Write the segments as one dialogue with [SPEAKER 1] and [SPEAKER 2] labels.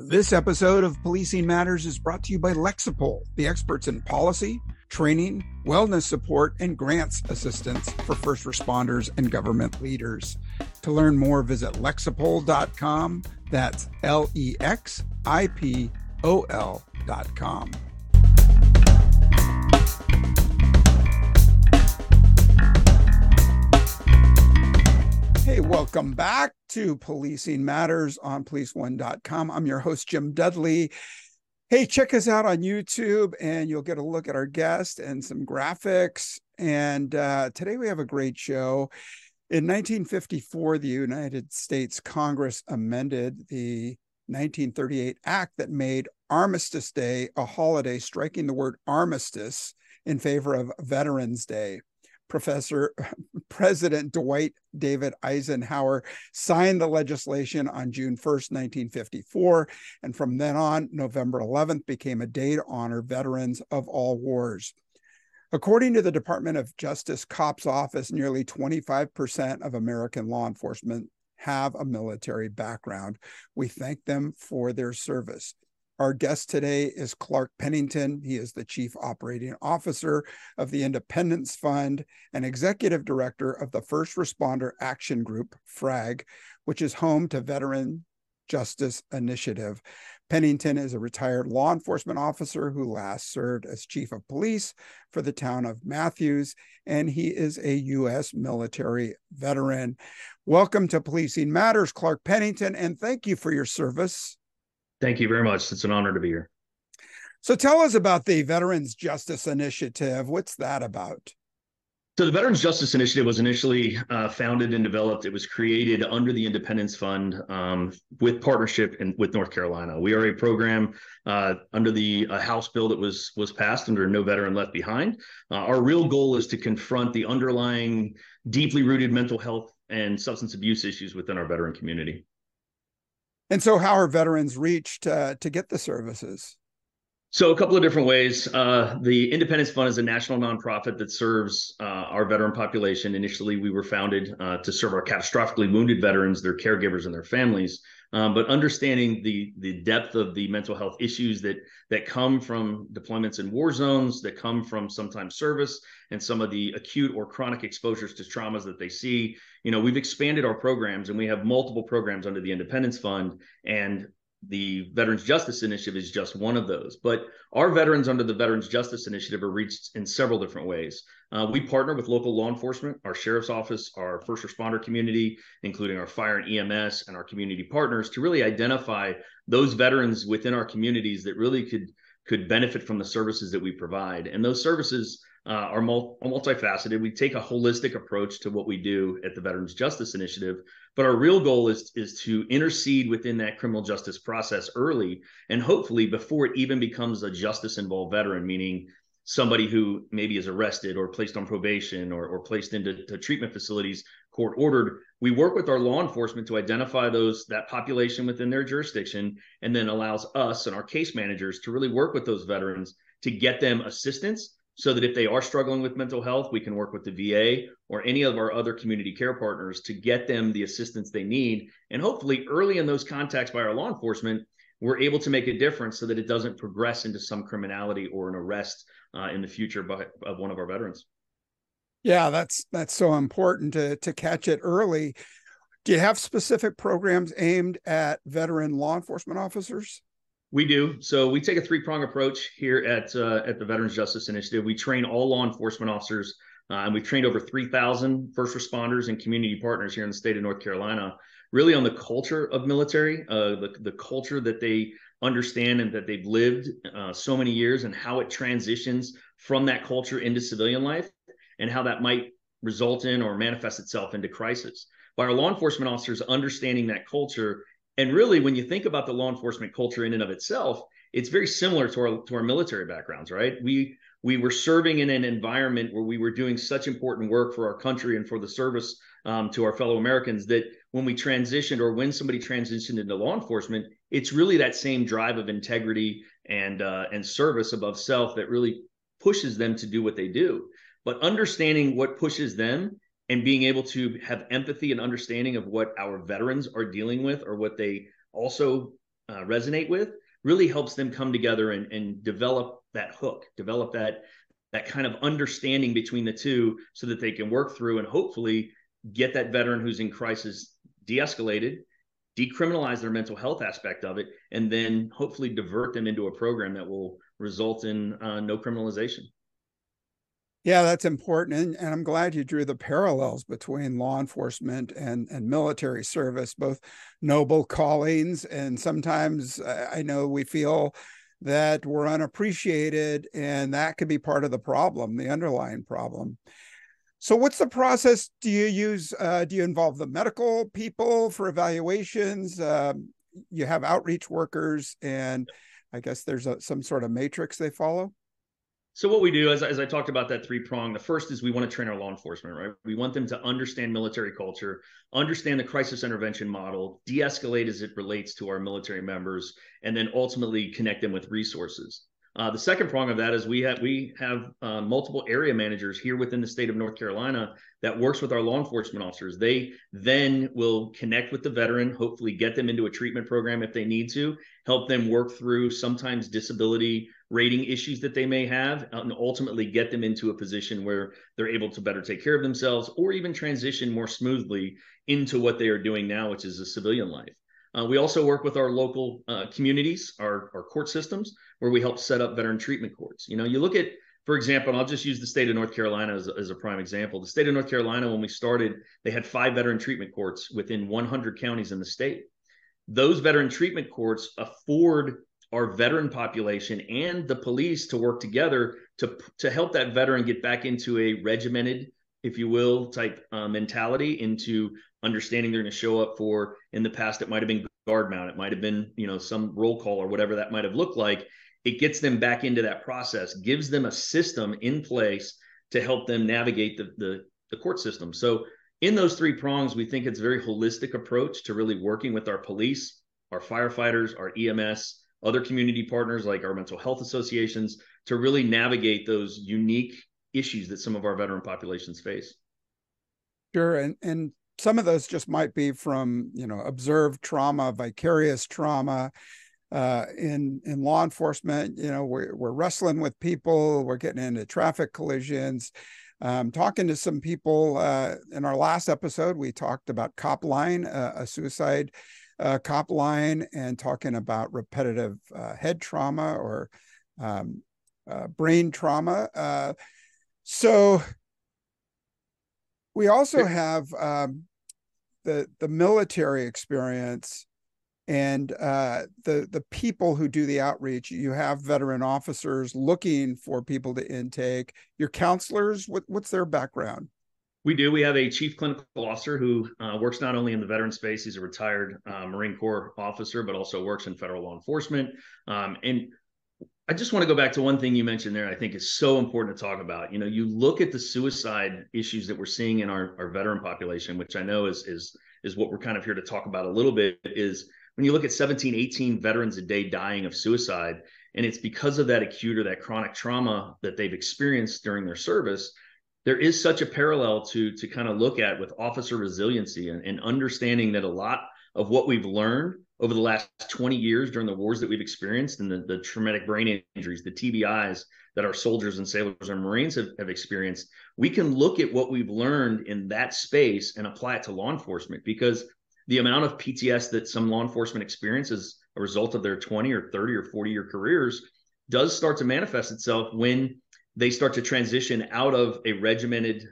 [SPEAKER 1] This episode of Policing Matters is brought to you by Lexipol, the experts in policy, training, wellness support, and grants assistance for first responders and government leaders. To learn more, visit lexipol.com. That's L E X I P O L.com. Hey, welcome back to Policing Matters on policeone.com. I'm your host, Jim Dudley. Hey, check us out on YouTube and you'll get a look at our guest and some graphics. And uh, today we have a great show. In 1954, the United States Congress amended the 1938 act that made Armistice Day a holiday, striking the word armistice in favor of Veterans Day. Professor President Dwight David Eisenhower signed the legislation on June 1st, 1954. And from then on, November 11th became a day to honor veterans of all wars. According to the Department of Justice COPS office, nearly 25% of American law enforcement have a military background. We thank them for their service. Our guest today is Clark Pennington. He is the Chief Operating Officer of the Independence Fund and Executive Director of the First Responder Action Group, FRAG, which is home to Veteran Justice Initiative. Pennington is a retired law enforcement officer who last served as chief of police for the town of Matthews, and he is a U.S. military veteran. Welcome to Policing Matters, Clark Pennington, and thank you for your service.
[SPEAKER 2] Thank you very much. It's an honor to be here.
[SPEAKER 1] So tell us about the Veterans Justice Initiative. What's that about?
[SPEAKER 2] So the Veterans Justice Initiative was initially uh, founded and developed. It was created under the Independence Fund um, with partnership in, with North Carolina. We are a program uh, under the uh, House bill that was was passed under No Veteran Left Behind. Uh, our real goal is to confront the underlying deeply rooted mental health and substance abuse issues within our veteran community.
[SPEAKER 1] And so, how are veterans reached uh, to get the services?
[SPEAKER 2] So, a couple of different ways. Uh, the Independence Fund is a national nonprofit that serves uh, our veteran population. Initially, we were founded uh, to serve our catastrophically wounded veterans, their caregivers, and their families. Um, but understanding the the depth of the mental health issues that that come from deployments in war zones, that come from sometimes service, and some of the acute or chronic exposures to traumas that they see. You know, we've expanded our programs, and we have multiple programs under the Independence Fund, and the Veterans Justice Initiative is just one of those. But our veterans under the Veterans Justice Initiative are reached in several different ways. Uh, we partner with local law enforcement, our sheriff's office, our first responder community, including our fire and EMS and our community partners, to really identify those veterans within our communities that really could could benefit from the services that we provide. And those services uh, are multifaceted. We take a holistic approach to what we do at the Veterans Justice Initiative, but our real goal is is to intercede within that criminal justice process early, and hopefully before it even becomes a justice involved veteran, meaning somebody who maybe is arrested or placed on probation or, or placed into treatment facilities court ordered we work with our law enforcement to identify those that population within their jurisdiction and then allows us and our case managers to really work with those veterans to get them assistance so that if they are struggling with mental health, we can work with the VA or any of our other community care partners to get them the assistance they need. And hopefully, early in those contacts by our law enforcement, we're able to make a difference so that it doesn't progress into some criminality or an arrest uh, in the future by, of one of our veterans.
[SPEAKER 1] Yeah, that's that's so important to to catch it early. Do you have specific programs aimed at veteran law enforcement officers?
[SPEAKER 2] We do. So we take a three prong approach here at uh, at the Veterans Justice Initiative. We train all law enforcement officers, uh, and we've trained over 3,000 first responders and community partners here in the state of North Carolina, really on the culture of military, uh, the the culture that they understand and that they've lived uh, so many years, and how it transitions from that culture into civilian life, and how that might result in or manifest itself into crisis. By our law enforcement officers understanding that culture and really, when you think about the law enforcement culture in and of itself, it's very similar to our to our military backgrounds, right? We we were serving in an environment where we were doing such important work for our country and for the service um, to our fellow Americans that when we transitioned or when somebody transitioned into law enforcement, it's really that same drive of integrity and uh, and service above self that really pushes them to do what they do. But understanding what pushes them and being able to have empathy and understanding of what our veterans are dealing with or what they also uh, resonate with really helps them come together and, and develop that hook, develop that that kind of understanding between the two so that they can work through and hopefully get that veteran who's in crisis de-escalated decriminalize their mental health aspect of it and then hopefully divert them into a program that will result in uh, no criminalization
[SPEAKER 1] yeah, that's important. And, and, I'm glad you drew the parallels between law enforcement and, and military service, both noble callings. And sometimes I know we feel that we're unappreciated, and that could be part of the problem, the underlying problem. So, what's the process? Do you use? Uh, do you involve the medical people for evaluations? Um, you have outreach workers, and I guess there's a, some sort of matrix they follow.
[SPEAKER 2] So what we do, as, as I talked about that three prong, the first is we want to train our law enforcement, right? We want them to understand military culture, understand the crisis intervention model, de-escalate as it relates to our military members, and then ultimately connect them with resources. Uh, the second prong of that is we have we have uh, multiple area managers here within the state of North Carolina that works with our law enforcement officers. They then will connect with the veteran, hopefully get them into a treatment program if they need to, help them work through sometimes disability rating issues that they may have, and ultimately get them into a position where they're able to better take care of themselves or even transition more smoothly into what they are doing now, which is a civilian life. Uh, we also work with our local uh, communities, our, our court systems, where we help set up veteran treatment courts. You know, you look at, for example, and I'll just use the state of North Carolina as, as a prime example. The state of North Carolina, when we started, they had five veteran treatment courts within 100 counties in the state. Those veteran treatment courts afford our veteran population and the police to work together to to help that veteran get back into a regimented if you will type uh, mentality into understanding they're going to show up for in the past it might have been guard mount it might have been you know some roll call or whatever that might have looked like. It gets them back into that process gives them a system in place to help them navigate the the, the court system. So in those three prongs we think it's a very holistic approach to really working with our police our firefighters our ems other community partners like our mental health associations to really navigate those unique issues that some of our veteran populations face
[SPEAKER 1] sure and and some of those just might be from you know observed trauma, vicarious trauma. Uh, in in law enforcement, you know, we're we're wrestling with people, we're getting into traffic collisions. Um, talking to some people uh, in our last episode, we talked about CopLine, uh, a suicide uh, CopLine, and talking about repetitive uh, head trauma or um, uh, brain trauma. So we also have um, the the military experience and uh, the the people who do the outreach. You have veteran officers looking for people to intake. Your counselors, what, what's their background?
[SPEAKER 2] We do. We have a chief clinical officer who uh, works not only in the veteran space, he's a retired uh, Marine Corps officer, but also works in federal law enforcement. Um, and I just want to go back to one thing you mentioned there. I think is so important to talk about. You know, you look at the suicide issues that we're seeing in our, our veteran population, which I know is is is what we're kind of here to talk about a little bit. Is when you look at 17, 18 veterans a day dying of suicide, and it's because of that acute or that chronic trauma that they've experienced during their service. There is such a parallel to to kind of look at with officer resiliency and, and understanding that a lot of what we've learned over the last 20 years during the wars that we've experienced and the, the traumatic brain injuries, the TBIs that our soldiers and sailors and Marines have, have experienced, we can look at what we've learned in that space and apply it to law enforcement because the amount of PTS that some law enforcement experience as a result of their 20 or 30 or 40 year careers does start to manifest itself when they start to transition out of a regimented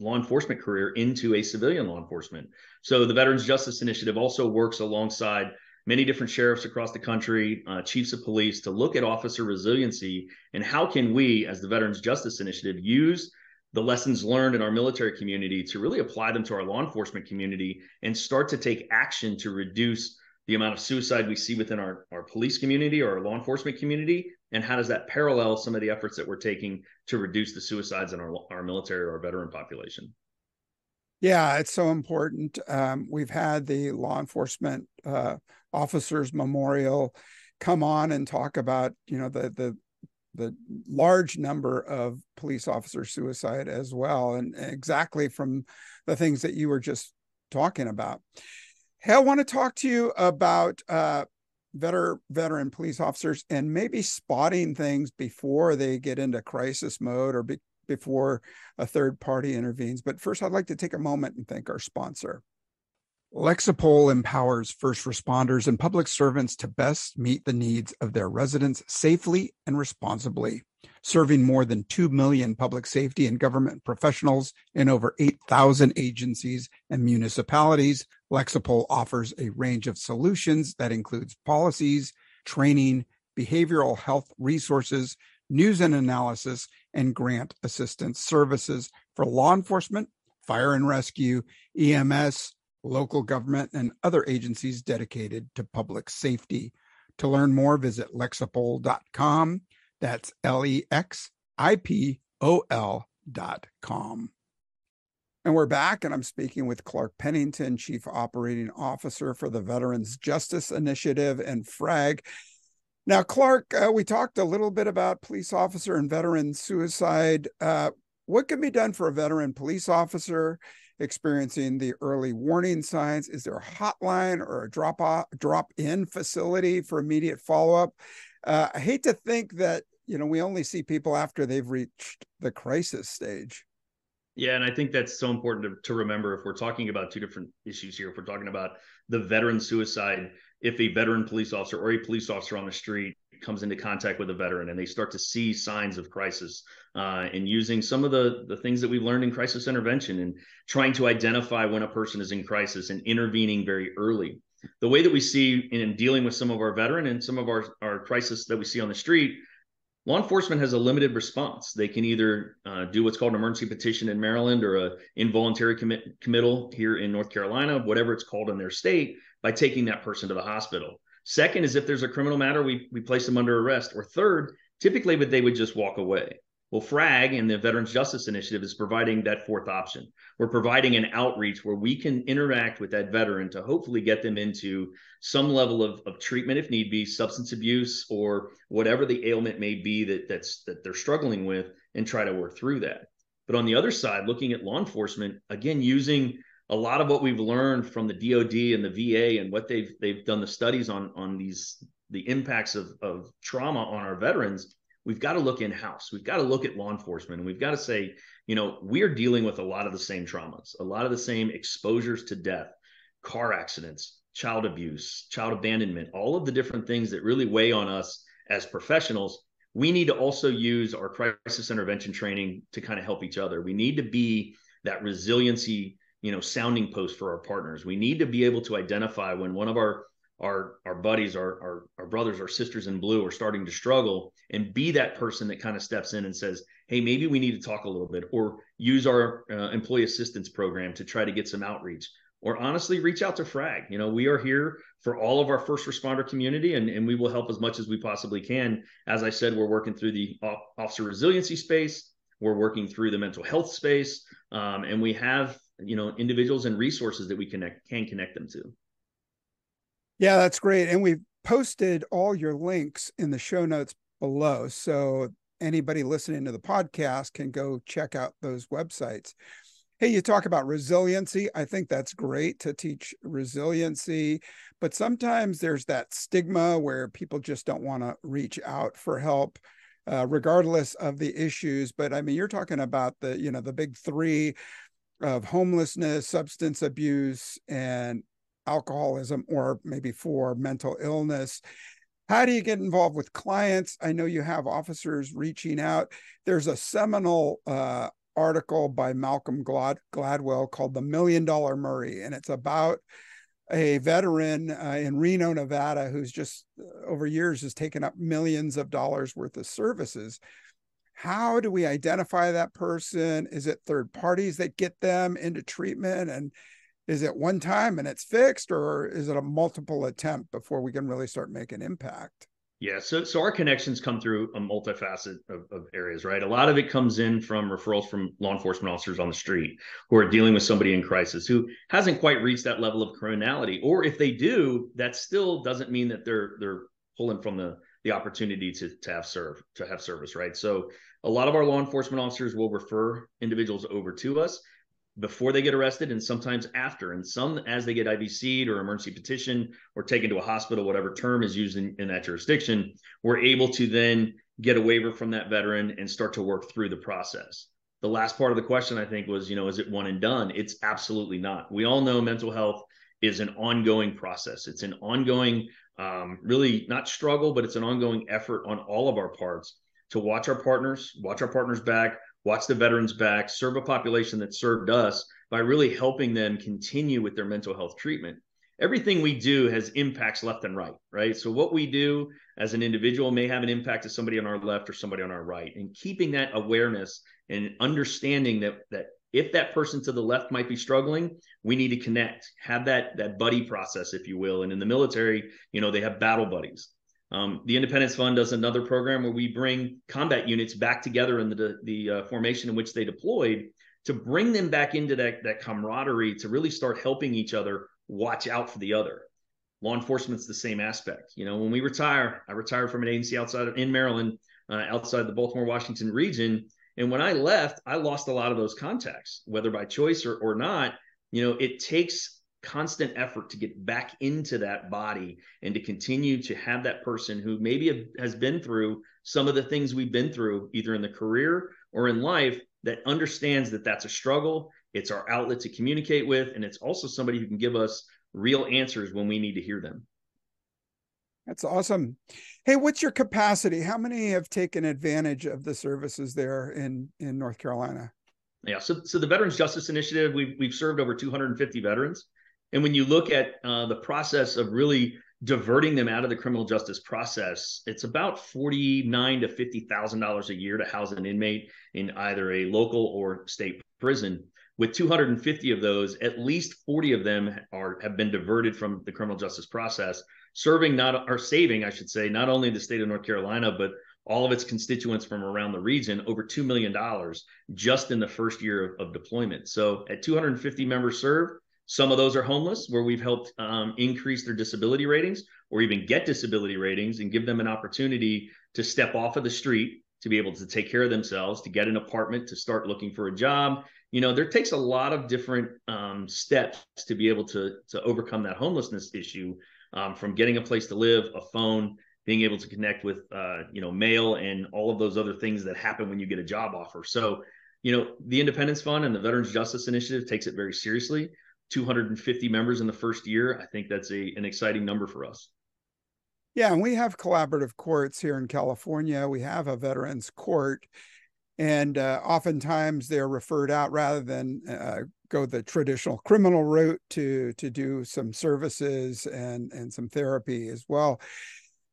[SPEAKER 2] law enforcement career into a civilian law enforcement. So the Veterans Justice Initiative also works alongside many different sheriffs across the country, uh, chiefs of police to look at officer resiliency and how can we, as the Veterans Justice Initiative, use the lessons learned in our military community to really apply them to our law enforcement community and start to take action to reduce the amount of suicide we see within our, our police community or our law enforcement community and how does that parallel some of the efforts that we're taking to reduce the suicides in our, our military or our veteran population?
[SPEAKER 1] Yeah it's so important. Um, we've had the law enforcement uh, officers memorial come on and talk about you know the the the large number of police officer suicide as well and exactly from the things that you were just talking about. Hey i want to talk to you about uh, veteran veteran police officers and maybe spotting things before they get into crisis mode or be, before a third party intervenes. But first, I'd like to take a moment and thank our sponsor. Lexipol empowers first responders and public servants to best meet the needs of their residents safely and responsibly. Serving more than 2 million public safety and government professionals in over 8,000 agencies and municipalities, Lexipol offers a range of solutions that includes policies, training, behavioral health resources, news and analysis, and grant assistance services for law enforcement, fire and rescue, EMS, local government, and other agencies dedicated to public safety. To learn more, visit lexipol.com. That's L E X I P O L dot com. And we're back, and I'm speaking with Clark Pennington, Chief Operating Officer for the Veterans Justice Initiative and FRAG. Now, Clark, uh, we talked a little bit about police officer and veteran suicide. Uh, what can be done for a veteran police officer experiencing the early warning signs? Is there a hotline or a drop off, drop in facility for immediate follow up? Uh, I hate to think that you know we only see people after they've reached the crisis stage.
[SPEAKER 2] Yeah, and I think that's so important to, to remember if we're talking about two different issues here. If we're talking about the veteran suicide, if a veteran police officer or a police officer on the street comes into contact with a veteran and they start to see signs of crisis uh, and using some of the the things that we've learned in crisis intervention and trying to identify when a person is in crisis and intervening very early the way that we see in dealing with some of our veteran and some of our our crisis that we see on the street law enforcement has a limited response they can either uh, do what's called an emergency petition in maryland or a involuntary commit, committal here in north carolina whatever it's called in their state by taking that person to the hospital Second is if there's a criminal matter, we, we place them under arrest. Or third, typically but they would just walk away. Well, FRAG and the Veterans Justice Initiative is providing that fourth option. We're providing an outreach where we can interact with that veteran to hopefully get them into some level of, of treatment if need be, substance abuse or whatever the ailment may be that that's that they're struggling with, and try to work through that. But on the other side, looking at law enforcement, again, using a lot of what we've learned from the DoD and the VA and what they've they've done the studies on on these the impacts of of trauma on our veterans, we've got to look in house. We've got to look at law enforcement and we've got to say, you know, we're dealing with a lot of the same traumas, a lot of the same exposures to death, car accidents, child abuse, child abandonment, all of the different things that really weigh on us as professionals. We need to also use our crisis intervention training to kind of help each other. We need to be that resiliency you know sounding post for our partners we need to be able to identify when one of our our our buddies our our, our brothers our sisters in blue are starting to struggle and be that person that kind of steps in and says hey maybe we need to talk a little bit or use our uh, employee assistance program to try to get some outreach. Or honestly reach out to frag. You know we are here for all of our first responder community and, and we will help as much as we possibly can. As i said we're working through the officer resiliency space. We're working through the mental health space um, and we have you know individuals and resources that we connect can connect them to
[SPEAKER 1] yeah that's great and we've posted all your links in the show notes below so anybody listening to the podcast can go check out those websites. Hey you talk about resiliency i think that's great to teach resiliency but sometimes there's that stigma where people just don't want to reach out for help uh, regardless of the issues but i mean you're talking about the you know the big three of homelessness, substance abuse, and alcoholism, or maybe for mental illness. How do you get involved with clients? I know you have officers reaching out. There's a seminal uh, article by Malcolm Glad- Gladwell called The Million Dollar Murray, and it's about a veteran uh, in Reno, Nevada, who's just uh, over years has taken up millions of dollars worth of services how do we identify that person? Is it third parties that get them into treatment? And is it one time and it's fixed, or is it a multiple attempt before we can really start making impact?
[SPEAKER 2] Yeah, so so our connections come through a multifaceted of, of, areas, right? A lot of it comes in from referrals from law enforcement officers on the street who are dealing with somebody in crisis who hasn't quite reached that level of criminality, or if they do, that still doesn't mean that they're they're pulling from the the opportunity to to have serve to have service, right? So a lot of our law enforcement officers will refer individuals over to us. Before they get arrested and sometimes after. And some as they get IVC'd or emergency petition or taken to a hospital, whatever term is used in, in that jurisdiction, we're able to then get a waiver from that veteran and start to work through the process. The last part of the question, I think, was, you know, is it one and done? It's absolutely not. We all know mental health is an ongoing process. It's an ongoing, um, really not struggle, but it's an ongoing effort on all of our parts to watch our partners, watch our partners back, watch the veterans back, serve a population that served us by really helping them continue with their mental health treatment. Everything we do has impacts left and right, right? So what we do as an individual may have an impact to somebody on our left or somebody on our right. And keeping that awareness and understanding that that if that person to the left might be struggling, we need to connect, have that that buddy process, if you will. And in the military, you know, they have battle buddies. Um, the Independence Fund does another program where we bring combat units back together in the the uh, formation in which they deployed to bring them back into that that camaraderie to really start helping each other watch out for the other. Law enforcement's the same aspect. You know, when we retire, I retired from an agency outside of, in Maryland, uh, outside the Baltimore Washington region, and when I left, I lost a lot of those contacts, whether by choice or or not. You know, it takes constant effort to get back into that body and to continue to have that person who maybe has been through some of the things we've been through either in the career or in life that understands that that's a struggle. It's our outlet to communicate with and it's also somebody who can give us real answers when we need to hear them.
[SPEAKER 1] That's awesome. Hey what's your capacity? How many have taken advantage of the services there in in north carolina?
[SPEAKER 2] Yeah so, so the veterans justice initiative we've, we've served over 250 veterans and when you look at uh, the process of really diverting them out of the criminal justice process, it's about forty-nine to fifty thousand dollars a year to house an inmate in either a local or state prison. With 250 of those, at least 40 of them are have been diverted from the criminal justice process, serving not or saving, I should say, not only the state of North Carolina, but all of its constituents from around the region over $2 million just in the first year of, of deployment. So at 250 members served, some of those are homeless, where we've helped um, increase their disability ratings or even get disability ratings and give them an opportunity to step off of the street to be able to take care of themselves, to get an apartment, to start looking for a job. You know, there takes a lot of different um, steps to be able to to overcome that homelessness issue, um, from getting a place to live, a phone, being able to connect with uh, you know mail, and all of those other things that happen when you get a job offer. So, you know, the Independence Fund and the Veterans Justice Initiative takes it very seriously. 250 members in the first year, I think that's a an exciting number for us.
[SPEAKER 1] Yeah, and we have collaborative courts here in California. We have a veterans court, and uh, oftentimes they're referred out rather than uh, go the traditional criminal route to to do some services and and some therapy as well.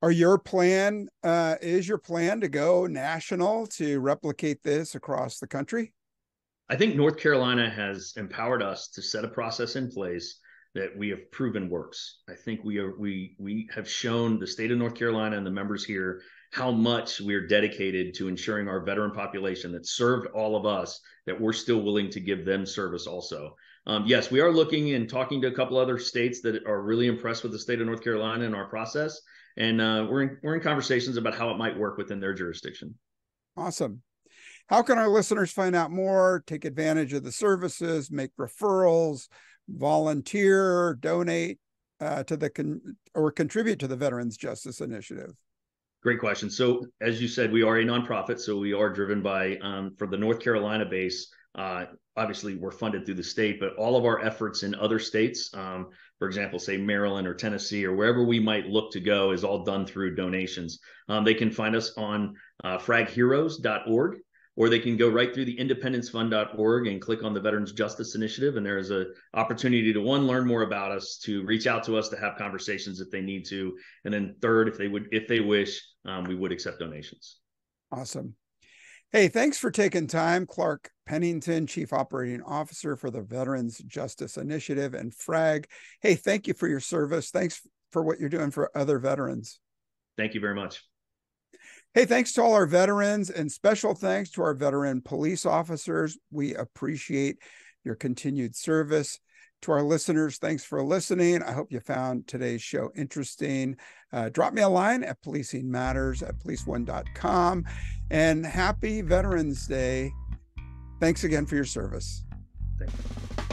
[SPEAKER 1] Are your plan uh, is your plan to go national to replicate this across the country?
[SPEAKER 2] I think North Carolina has empowered us to set a process in place that we have proven works. I think we are we we have shown the state of North Carolina and the members here how much we're dedicated to ensuring our veteran population that served all of us that we're still willing to give them service also. Um, yes, we are looking and talking to a couple other states that are really impressed with the state of North Carolina and our process, and uh, we're in, we're in conversations about how it might work within their jurisdiction.
[SPEAKER 1] Awesome. How can our listeners find out more, take advantage of the services, make referrals, volunteer, donate uh, to the con- or contribute to the Veterans Justice Initiative?
[SPEAKER 2] Great question. So, as you said, we are a nonprofit, so we are driven by um, for the North Carolina base. Uh, obviously, we're funded through the state, but all of our efforts in other states, um, for example, say Maryland or Tennessee or wherever we might look to go, is all done through donations. Um, they can find us on uh, fragheroes.org or they can go right through the independencefund.org and click on the Veterans Justice Initiative. And there is an opportunity to one, learn more about us, to reach out to us, to have conversations if they need to. And then third, if they would, if they wish, um, we would accept donations.
[SPEAKER 1] Awesome. Hey, thanks for taking time, Clark Pennington, Chief Operating Officer for the Veterans Justice Initiative and FRAG. Hey, thank you for your service. Thanks for what you're doing for other veterans.
[SPEAKER 2] Thank you very much.
[SPEAKER 1] Hey, thanks to all our veterans and special thanks to our veteran police officers. We appreciate your continued service. To our listeners, thanks for listening. I hope you found today's show interesting. Uh, drop me a line at policing matters at policeone.com. And happy Veterans Day. Thanks again for your service.
[SPEAKER 2] Thank you.